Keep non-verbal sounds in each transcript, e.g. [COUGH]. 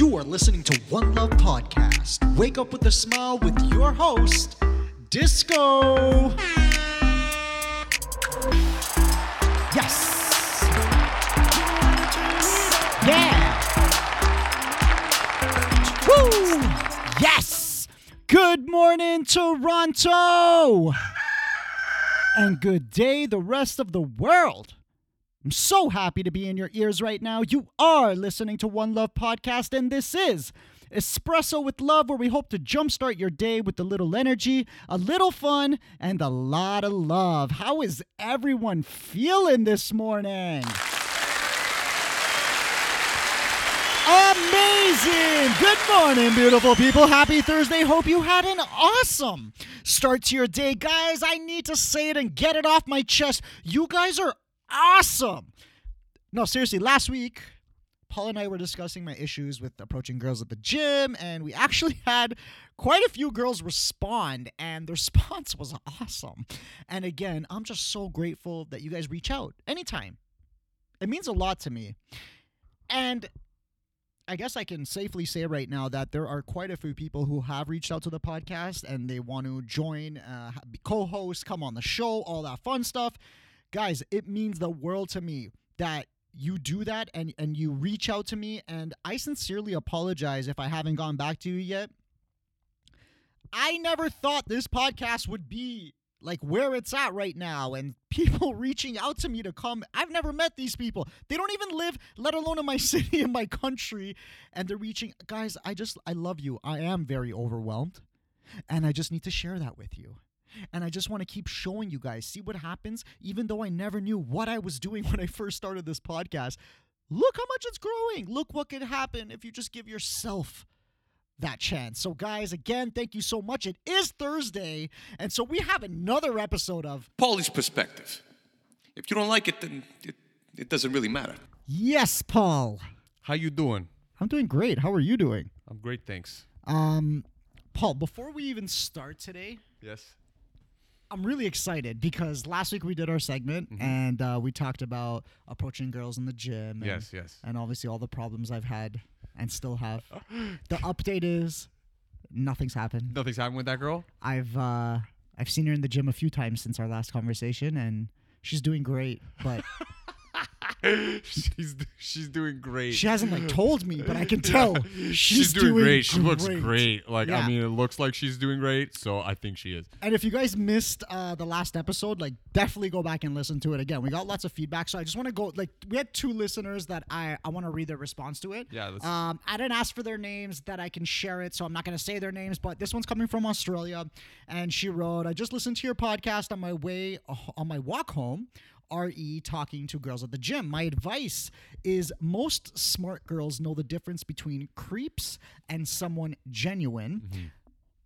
You are listening to One Love Podcast. Wake up with a smile with your host, Disco. Yes. Yeah. Woo. Yes. Good morning, Toronto. And good day, the rest of the world. I'm so happy to be in your ears right now. You are listening to One Love Podcast, and this is Espresso with Love, where we hope to jumpstart your day with a little energy, a little fun, and a lot of love. How is everyone feeling this morning? Amazing! Good morning, beautiful people. Happy Thursday. Hope you had an awesome start to your day. Guys, I need to say it and get it off my chest. You guys are awesome. No, seriously, last week, Paul and I were discussing my issues with approaching girls at the gym, and we actually [LAUGHS] had quite a few girls respond, and the [LAUGHS] response was awesome. And again, I'm just so grateful that you guys reach out anytime. It means a lot to me. And I guess I can safely say right now that there are quite a few people who have reached out to the podcast and they want to join, uh, co-host, come on the show, all that fun stuff. Guys, it means the world to me that you do that and and you reach out to me and I sincerely apologize if I haven't gone back to you yet. I never thought this podcast would be like where it's at right now and people [LAUGHS] reaching out to me to come. I've never met these people. They don't even live let alone in my [LAUGHS] city in my country and they're reaching guys i just i love you. I am very overwhelmed and i just need to share that with you and i just want to keep showing you guys see what happens even though i never knew what i was doing [LAUGHS] when i first started this podcast look how much it's growing look what could happen if you just give yourself that chance. So, guys, again, thank you so much. It is Thursday, and so we have another episode of Paulie's perspective. If you don't like it, then it, it doesn't really matter. Yes, Paul. How you doing? I'm doing great. How are you doing? I'm great, thanks. Um, Paul, before we even start today, Yes. I'm really excited because last week we did our segment Mm-hmm. and uh, we talked about approaching girls in the gym. And, Yes, yes. And obviously all the problems I've had and still have. [LAUGHS] the update is nothing's happened. Nothing's happened with that girl. I've uh, I've seen her in the gym a few times since our last conversation, and she's doing great. But [LAUGHS] [LAUGHS] she's she's doing great. she hasn't like told me, but I can [LAUGHS] tell she's, She's, doing, great. She looks great. Like Yeah. I mean, it looks like she's doing great. So I think she is. And if you guys missed uh, the last episode, like definitely go back and listen to it again. We got lots of feedback, so I just want to go. Like we had two listeners that I I want to read their response to it. Yeah, Um, I didn't ask for their names that I can share it, so I'm not going to say their names. But this one's coming from Australia, and she wrote, "I just listened to your podcast on my way on my walk home." RE talking to girls at the gym. My advice is most smart girls know the difference between creeps and someone genuine, Mm-hmm.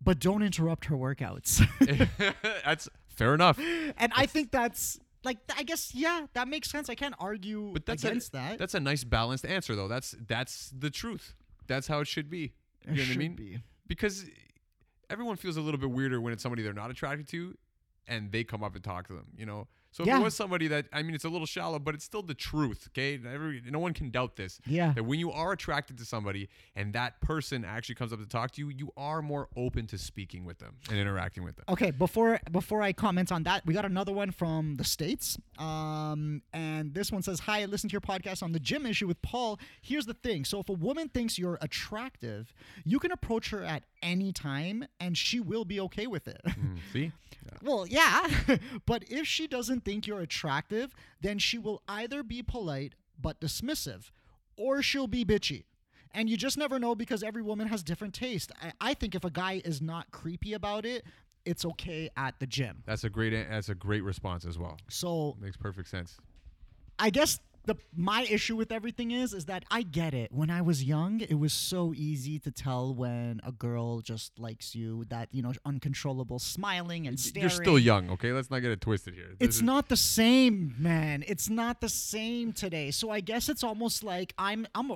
but don't interrupt her workouts. [LAUGHS] [LAUGHS] That's fair enough. and I think that's like I guess yeah, that makes sense. I can't argue But that's against a, that. That's a nice balanced answer, though. That's that's the truth. That's how it should be. You know what I should mean? be. Because everyone feels a little bit weirder when it's somebody they're not attracted to, and they come up and talk to them. You know. So if Yeah. it was somebody that I mean, it's a little shallow, but it's still the truth. Okay, Every, no one can doubt this. Yeah. That when you are attracted to somebody and that person actually comes up to talk to you, you are more open to speaking with them and interacting with them. Okay, before before I comment on that, we got another one from the states, um, and this one says, "Hi, I listened to your podcast on the gym issue with Paul. Here's the thing: so if a woman thinks you're attractive, you can approach her at any time, and she will be okay with it. Mm, see? [LAUGHS] Well, yeah, [LAUGHS] but if she doesn't think you're attractive, then she will either be polite but dismissive, or she'll be bitchy. And you just never know because every woman has different taste. I, I think if a guy is not creepy about it, it's okay at the gym. That's a great that's a great response as well. So Makes perfect sense. I guess the my issue with everything is is that I get it. When I was young, it was so easy to tell when a girl just likes you. That you know, uncontrollable smiling and staring. You're still young, okay? Let's not get it twisted here. This It's is- not the same, man. It's not the same today. So I guess it's almost like I'm I'm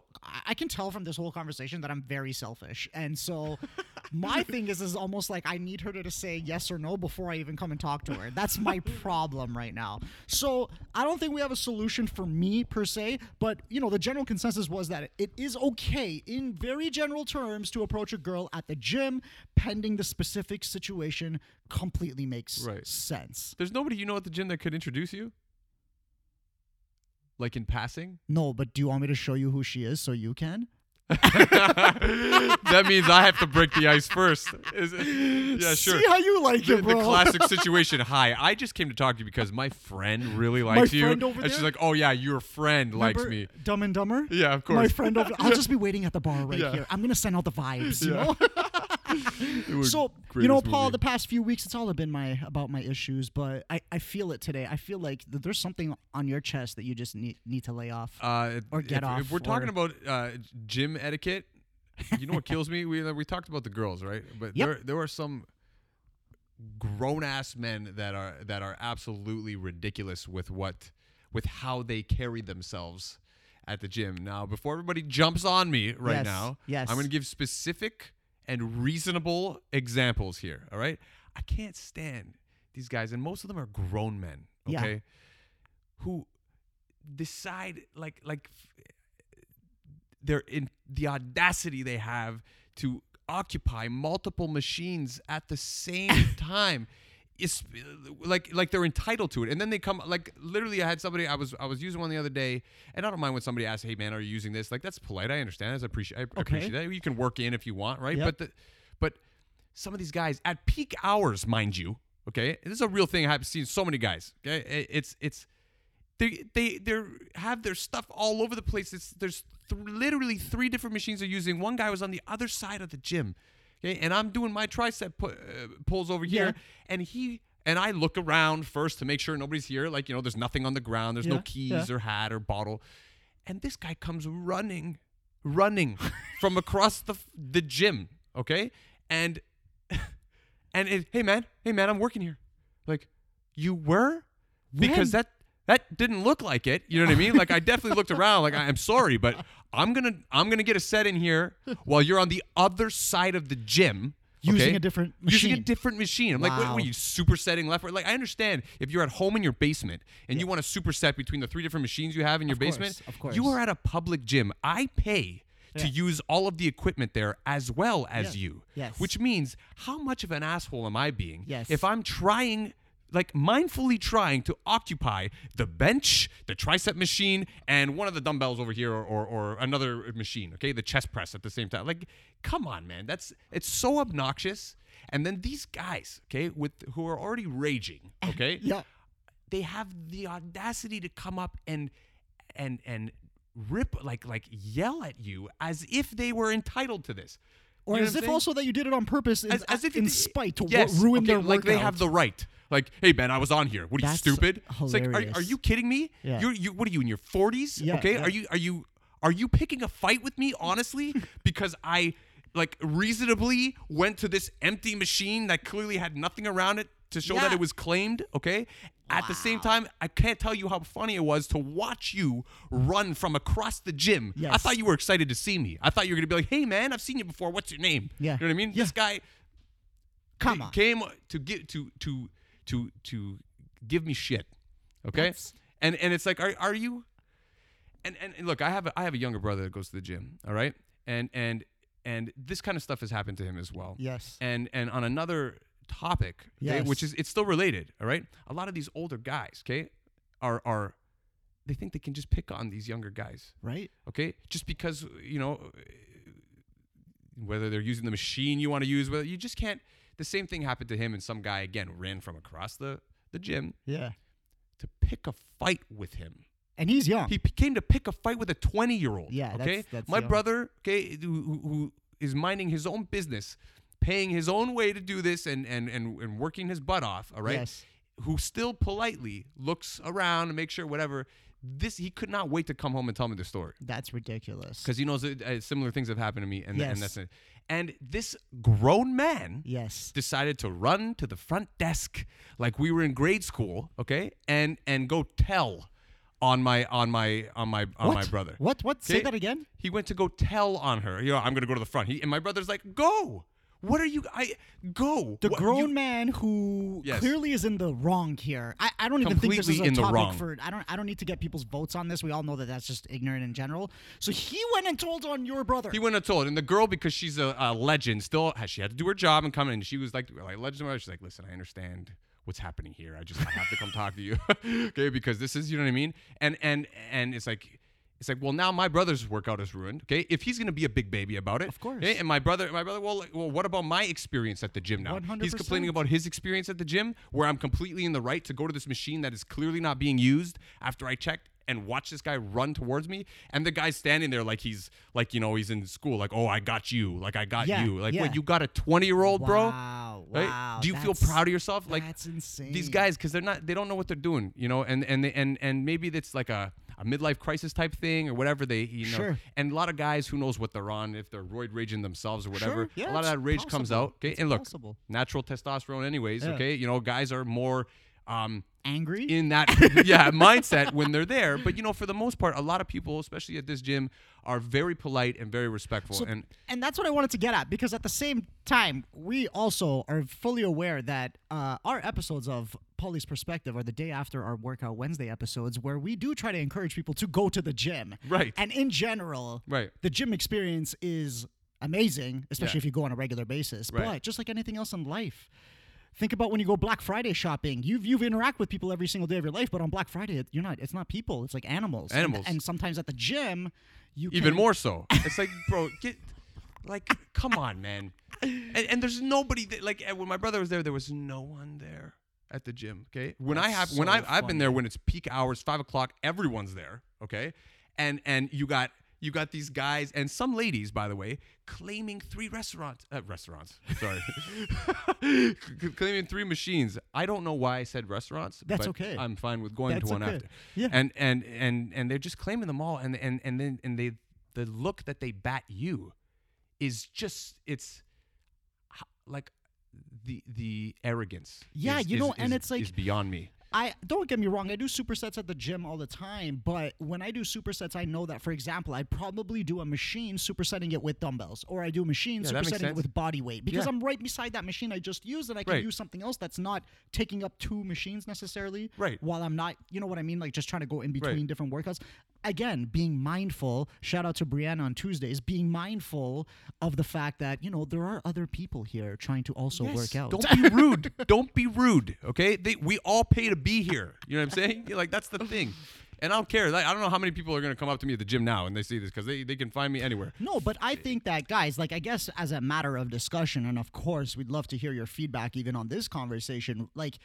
I can tell from this whole conversation that I'm very selfish. And so [LAUGHS] My thing is, is almost like I need her to, to say yes or no before I even come and talk to her. That's my [LAUGHS] problem right now. So I don't think we have a solution for me per se, but you know, the general consensus was that it is okay in very general terms to approach a girl at the gym, pending the specific situation. Completely makes Right. sense. There's nobody you know at the gym that could introduce you? Like in passing? No, but do you want me to show you who she is so you can? [LAUGHS] that means I have to break the ice first. Is it? Yeah, sure. See how you like the, it, bro. the classic [LAUGHS] situation. Hi, I just came to talk to you because my friend really likes you. friend over and she's like, "Oh yeah, your friend likes me." Dumb and Dumber. Yeah, of course. My friend over. [LAUGHS] I'll just be waiting at the bar right Yeah. here. I'm gonna send out the vibes. You Yeah. know. So you know, Paul, movie. the past few weeks, it's all been my about my issues, but I, I feel it today. I feel like th- there's something on your chest that you just need need to lay off. Uh, Or get if, off, If we're talking about uh, gym etiquette, you know what kills me? We we talked about the girls, right? But Yep. there there are some grown ass men that are that are absolutely ridiculous with what with how they carry themselves at the gym. Now, before everybody jumps on me right Yes, now, yes. I'm going to give specific and reasonable examples here. All right, I can't stand these guys, and most of them are grown men. Yeah. Okay, who decide like like they're in the audacity they have to occupy multiple machines at the same [LAUGHS] time like like they're entitled to it. And then they come like literally i had somebody i was i was using one the other day and i don't mind when somebody asks hey man are you using this? Like that's polite. I understand. I appreciate i appreciate that. You can work in if you want right? Yep. but the but some of these guys at peak hours mind you okay? This is a real thing i've seen so many guys okay? It's it's they they they have their stuff all over the place. It's there's th- literally three different machines they're using. One guy was on the other side of the gym, okay, and I'm doing my tricep pu- uh, pulls over here, Yeah. and he and I look around first to make sure nobody's here. Like you know, there's nothing on the ground. There's no keys yeah. or hat or bottle, and this guy comes running, running [LAUGHS] from across the the gym, okay, and [LAUGHS] and it, hey man, hey man, I'm working here. Like, you were? Because When? that that didn't look like it. You know what I mean? Like I definitely looked around. Like I'm sorry, but I'm gonna I'm gonna get a set in here while you're on the other side of the gym. Using okay? a different machine. Using a different machine. I'm like, what, Wow. what are you supersetting left? Right? Like I understand if you're at home in your basement and you want to superset between the three different machines you have in your Of course, basement. of course. You are at a public gym. I pay to Yeah. use all of the equipment there as well as Yeah. you. Yes. Which means how much of an asshole am I being Yes. if I'm trying like mindfully trying to occupy the bench, the tricep machine, and one of the dumbbells over here or, or, or another machine, okay? The chest press at the same time. Like, come on, man. That's it's so obnoxious. And then these guys, okay, with who are already raging, [LAUGHS] okay? Yeah. they have the audacity to come up and and and rip like like yell at you as if they were entitled to this. Or You know as if saying? also that you did it on purpose, in, as, as if in it- spite to yes, ruin okay, their like they have the right. Like, hey man, I was on here. What are That's you stupid? It's like, are, are you kidding me? Yeah. You're you. What are you in your forties? Yeah, okay. yeah. Are you are you are you picking a fight with me? Honestly, [LAUGHS] because I like reasonably went to this empty machine that clearly had nothing around it to show that it was claimed. Okay. At the same time, I can't tell you how funny it was to watch you run from across the gym. I thought you were excited to see me. I thought you were gonna be like, "Hey, man, I've seen you before. What's your name?" Yeah. You know what I mean? This guy Come on. came to get to to to to give me shit. Okay, That's- and and it's like, are are you? And, and and look, I have a, I have a younger brother that goes to the gym. All right, and and and this kind of stuff has happened to him as well. Yes. And and on another topic, okay, which is it's still related. All right, a lot of these older guys, okay, are are they think they can just pick on these younger guys Right? okay just because you know whether they're using the machine you want to use whether you just can't the same thing happened to him and some guy again ran from across the the gym Yeah. to pick a fight with him And he's young. he p- came to pick a fight with a 20 year old Yeah, okay that's my young. brother okay who, who- who is minding his own business paying his own way to do this and and and, and working his butt off all right Yes. who still politely looks around to make sure whatever this he could not wait to come home and tell me the story That's ridiculous. because he knows that uh, similar things have happened to me, and, Yes. and that's it. And this grown man Yes. decided to run to the front desk like we were in grade school, okay, and and go tell on my on my on my on what? my brother. What? What? Say Okay? that again. He went to go tell on her. You know, I'm gonna go to the front. He, and my brother's like, "Go. What are you? I go. The What- grown you- man who Yes. clearly is in the wrong here. I, I don't even think this is a in the topic wrong. for. I don't. I don't need to get people's votes on this. We all know that that's just ignorant in general. So he went and told on your brother. He went and told, and the girl, because she's a, a legend, still has, she had to do her job and come in. She was like, like legend. She's like, listen, I understand what's happening here. I just I have to come talk to you, [LAUGHS] okay? Because this is, you know what I mean? And and and it's like. It's like, well, now my brother's workout is ruined. Okay, if he's gonna be a big baby about it, Of course. okay? And my brother, my brother, well, like, well, what about my experience at the gym now? He's 100%. He's complaining about his experience at the gym, where I'm completely in the right to go to this machine that is clearly not being used after I checked and watch this guy run towards me, and the guy's standing there like he's like you know he's in school, like oh I got you, like I got Yeah, you, like yeah. what you got a 20 year old bro. Wow, Right? wow, Do you feel proud of yourself? Like that's insane. These guys, because they're not, they don't know what they're doing, you know, and and they, and and maybe it's like a, a midlife crisis type thing or whatever they, you know. Sure. And a lot of guys, who knows what they're on, if they're roid raging themselves or whatever. Sure, yeah, a lot of that rage comes out. Okay, It's and look, possible. natural testosterone, anyways. Yeah. Okay, you know, guys are more. Um, angry. in that [LAUGHS] yeah mindset when they're there but you know for the most part a lot of people especially at this gym are very polite and very respectful So- and and that's what I wanted to get at because at the same time, we also are fully aware that uh, our episodes of Paulie's Perspective are the day after our Workout Wednesday episodes, where we do try to encourage people to go to the gym. Right. And in general, Right. the gym experience is amazing, especially Yeah. if you go on a regular basis. Right. But just like anything else in life, think about when you go Black Friday shopping. You've you've interact with people every single day of your life, but on Black Friday, you're not. It's not people. It's like animals. And- Animals. And, sometimes at the gym, you even can- more so [LAUGHS] it's like bro get like come on man and, and there's nobody that, like uh, when my brother was there there was no one there at the gym okay when i have That's when so I, i've been there when it's peak hours five o'clock everyone's there okay and and you got you got these guys and some ladies by the way claiming three restaurants uh, restaurants sorry [LAUGHS] claiming three machines i don't know why i said restaurants That's but okay. i'm fine with going That's to one okay. after Yeah. and and and and they're just claiming them all and and and then and they the look that they bat you is just it's like the the arrogance Yeah, is- you is- know, and is- it's like- beyond me I don't get me wrong. I do supersets at the gym all the time, but when I do supersets, I know that, for example, I'd probably do a machine supersetting it with dumbbells, or I do a machine Yeah, supersetting it with body weight because Yeah. I'm right beside that machine I just used, and I can Right. use something else that's not taking up two machines necessarily. Right. While I'm not, you know what I mean, like just trying to go in between Right. different workouts. Again, being mindful. Shout out to Brianna on Tuesdays. Being mindful of the fact that you know there are other people here trying to also work out. Don't be rude. [LAUGHS] Don't be rude. Okay, they, we all pay to be here. You know what I'm saying? [LAUGHS] Like that's the thing. And I don't care. Like, I don't know how many people are gonna come up to me at the gym now and they see this because they, they can find me anywhere. No, but I think that guys, like I guess as a matter of discussion, and of course we'd love to hear your feedback even on this conversation. Like,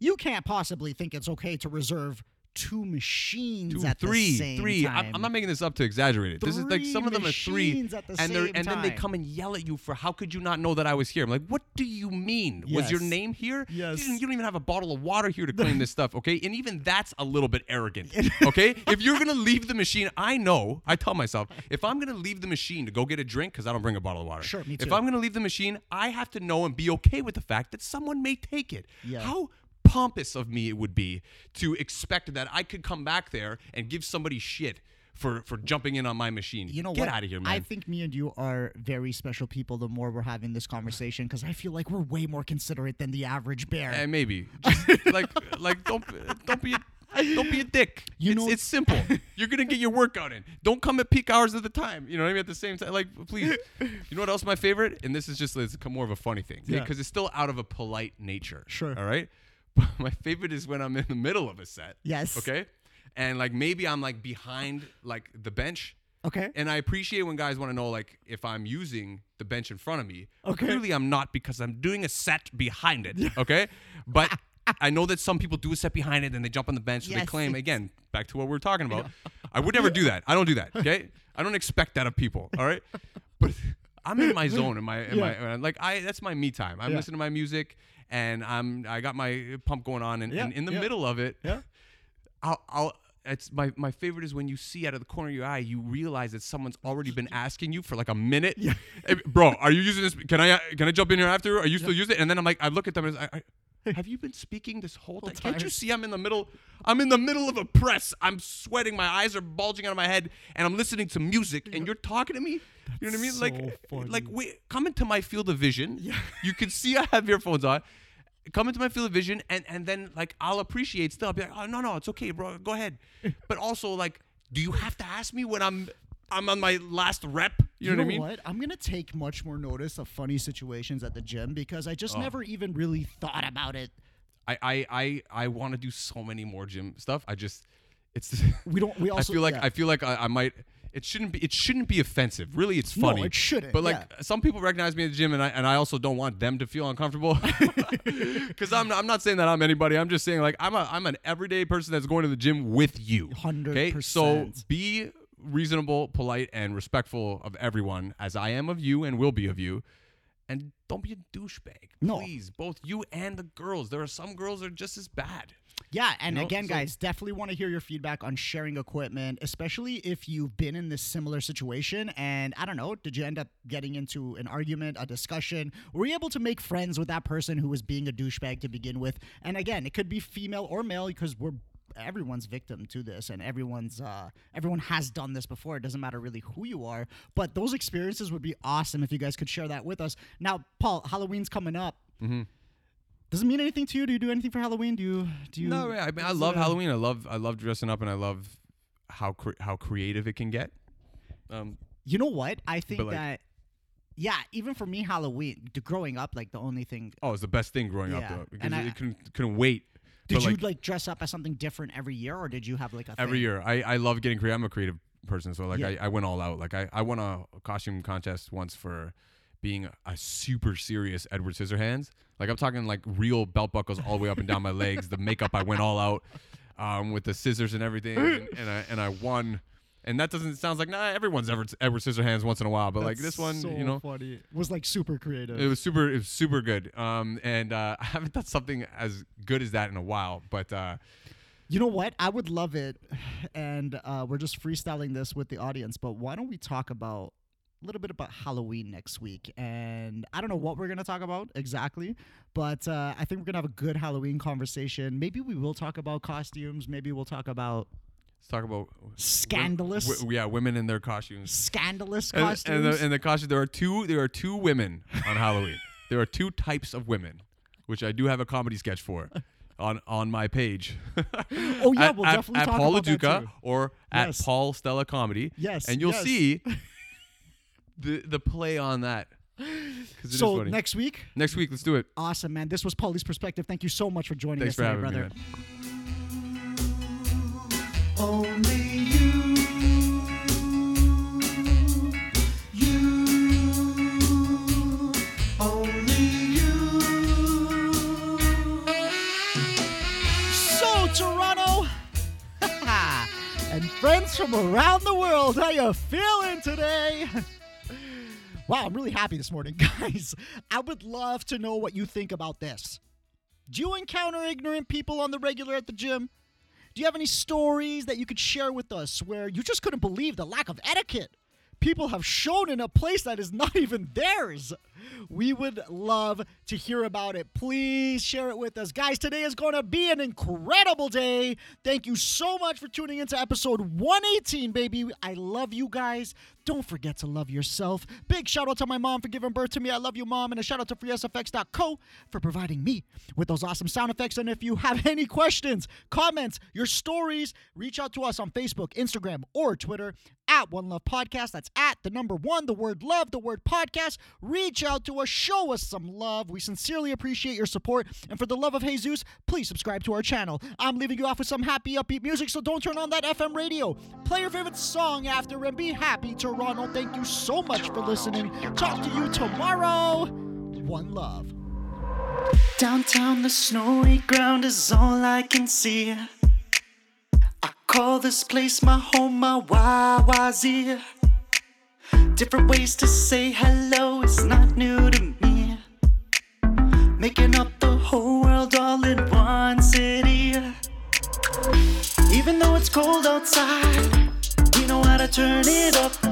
you can't possibly think it's okay to reserve two machines Two, at three, the same three. time. I'm, I'm not making this up to exaggerate it. This is like Three some of them are three, the and they're and then they come and yell at you for how could you not know that I was here? I'm like, what do you mean? Was your name here? Yes. You, you don't even have a bottle of water here to clean this stuff, okay? And even that's a little bit arrogant, [LAUGHS] okay? if you're gonna leave the machine, I know. I tell myself, if I'm gonna leave the machine to go get a drink, because I don't bring a bottle of water. Sure, me too. If. I'm gonna leave the machine, I have to know and be okay with the fact that someone may take it. Yeah. How pompous of me it would be to expect that I could come back there and give somebody shit for for jumping in on my machine. You know Get what? out of here, man. I think me and you are very special people. The more we're having this conversation, because I feel like we're way more considerate than the average bear. Eh, maybe [LAUGHS] just like like don't don't be a, don't be a dick. You it's, know- it's simple. You're gonna get your workout in. Don't come at peak hours of the time. You know what I mean? At the same time, like please. You know what else my favorite? And this is just it's more of a funny thing Yeah. because it's still out of a polite nature. Sure. All right. But [LAUGHS] my favorite is when I'm in the middle of a set. Yes. Okay. And like maybe I'm like behind like the bench. okay. And I appreciate when guys want to know like if I'm using the bench in front of me. Okay. Clearly I'm not because I'm doing a set behind it. Okay. [LAUGHS] But I know that some people do a set behind it and they jump on the bench. So they claim again back to what we are talking about. [LAUGHS] I would never do that. I don't do that. Okay. I don't expect that of people. All right. But I'm in my zone. In my, in my uh, like I that's my me time. I'm Yeah. listening to my music and I'm I got my pump going on and, Yeah, and in the yeah. middle of it. Yeah. [LAUGHS] I'll, I'll it's my my favorite is when you see out of the corner of your eye, you realize that someone's already been asking you for like a minute. [LAUGHS] Hey, bro, are you using this? Can I can I jump in here after? Are you still using it? And then I'm like, I look at them and I, I Have you been speaking this whole time? Can't you see I'm in the middle? I'm in the middle of a press. I'm sweating. My eyes are bulging out of my head, and I'm listening to music. And you're talking to me. you know what I mean? so eh, Like, funny. like wait, come into my field of vision. Yeah. You can see I have earphones on. Come into my field of vision, and and then like I'll appreciate stuff. I'll be like, oh no no, it's okay, bro. Go ahead. [LAUGHS] But also like, do you have to ask me when I'm I'm on my last rep? You, know, what I mean? I'm gonna take much more notice of funny situations at the gym because I Oh. just never even really thought about it. I I I, I want to do so many more gym stuff. I just it's We don't. We [LAUGHS] also. I feel like yeah. I feel like I, I might. It shouldn't be. It shouldn't be offensive. Really, it's funny. No, it shouldn't, But like yeah. some people recognize me at the gym, and I and I also don't want them to feel uncomfortable. [LAUGHS] [LAUGHS] Because I'm not, I'm not saying that I'm anybody. I'm just saying like I'm a I'm an everyday person that's going to the gym with you. 100%. So be reasonable, polite, and respectful of everyone, as I am of you and will be of you. And don't be a douchebag. No. Please, both you and the girls. There are some girls that are just as bad. Yeah, and know, again, so- guys, definitely want to hear your feedback on sharing equipment, especially if you've been in this similar situation. And I don't know, did you end up getting into an argument, a discussion? Were you able to make friends with that person who was being a douchebag to begin with? And again, it could be female or male because we're everyone's victim to this and everyone's uh everyone has done this before it doesn't matter really who you are but those experiences would be awesome if you guys could share that with us now paul halloween's coming up Mm-hmm. does it mean anything to you do you do anything for halloween do you do you No, I mean I love Halloween. I love I love dressing up, and I love how cre- how creative it can get. Um, You know what? I think like- that yeah, even for me, Halloween, growing up, like the only thing. oh, it's the best thing growing up Yeah, though because and I- couldn't couldn't wait. Did But, you like, like, dress up as something different every year, or did you have like a every thing? year? I I love getting creative. I'm a creative person, so like Yeah. I, I went all out. Like I I won a costume contest once for being a super serious Edward Scissorhands. Like I'm talking like real belt buckles all the way up and down my [LAUGHS] legs. The makeup I went all out um, with the scissors and everything, and, and I and I won. And that doesn't sounds like nah. Everyone's Edward Edward Scissorhands once in a while, but like this one, so you know, funny. was like super creative. It was super. It was super good. Um, and uh, [LAUGHS] I haven't done something as good as that in a while. But uh, you know what? I would love it, [SIGHS] and uh, we're just freestyling this with the audience. But why don't we talk about a little bit about Halloween next week? And I don't know what we're gonna talk about exactly, but uh, I think we're gonna have a good Halloween conversation. Maybe we will talk about costumes. Maybe we'll talk about let's talk about Scandalous? w- yeah, women in their costumes. scandalous And, costumes. and the, and the costume. There are two. There are two women on Halloween. [LAUGHS] there are two types of women, which I do have a comedy sketch for. On, on my page. [LAUGHS] Oh, yeah, at, we'll at, definitely at talk Paul about that LaDuca too. or Yes. at Paul Stella Comedy. Yes, and you'll yes. see [LAUGHS] the the play on that. 'Cause it is so next week, next week, let's do it. awesome, man. This was Paulie's perspective. Thank you so much for joining Thanks us for today, having me, from around the world, how you feeling today? [LAUGHS] Wow, I'm really happy this morning, [LAUGHS] guys. I would love to know what you think about this. Do you encounter ignorant people on the regular at the gym? Do you have any stories that you could share with us where you just couldn't believe the lack of etiquette people have shown in a place that is [LAUGHS] not even theirs? We would love to hear about it. Please share it with us. Guys, today is going to be an incredible day. Thank you so much for tuning into episode 118, baby. I love you guys. Don't forget to love yourself. Big shout out to my mom for giving birth to me. I love you, mom. And a shout out to FreeSFX.co for providing me with those awesome sound effects. And if you have [LAUGHS] any questions, comments, your stories, reach out to us on Facebook, Instagram, or Twitter at One Love Podcast. That's at the number one, the word love, the word podcast. Reach out to us, show us some love. We sincerely appreciate your support. And for the love of Jesus, please subscribe to our channel. I'm leaving you off with some happy, upbeat music, so don't turn on that FM radio. Play your favorite song after and be happy, Toronto. Thank you so much for listening. Talk to you tomorrow. One love. Downtown, the snowy ground is all I can see. I call this place my home, my YYZ. Different ways to say hello is not new to me. Making up the whole world all in one city. Even though it's cold outside, we know how to turn it up.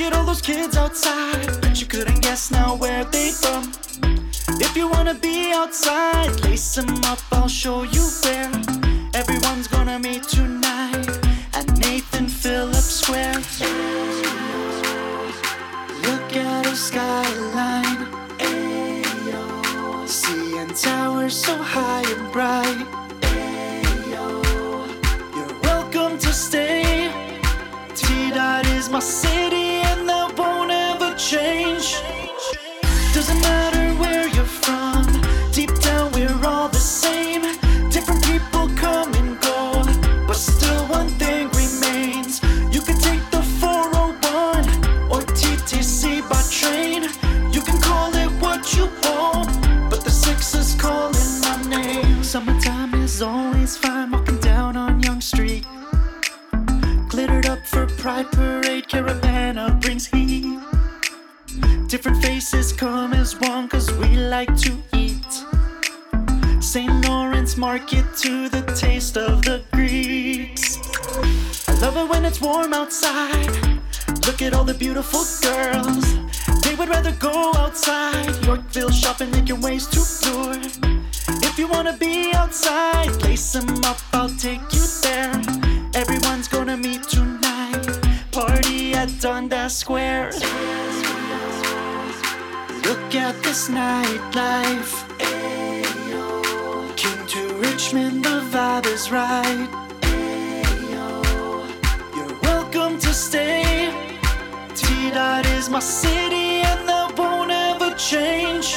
Look at all those kids outside. Bet you couldn't guess now where they from. If you wanna be outside, lace 'em up, I'll show you where. Everyone's gonna meet tonight at Nathan Phillips Square. Look at our skyline. Ayo. Seeing towers so high and bright. You're welcome to stay. T Dot is my city change. Market to the taste of the Greeks. I love it when it's warm outside. Look at all the beautiful girls. They would rather go outside. Yorkville shopping, making ways to lure. If you wanna be outside, lace 'em up, I'll take you there. Everyone's gonna meet tonight. Party at Dundas Square. Look at this nightlife. Richmond, the vibe is right. You're welcome to stay. T Dot is my city, and that won't ever change.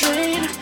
Train.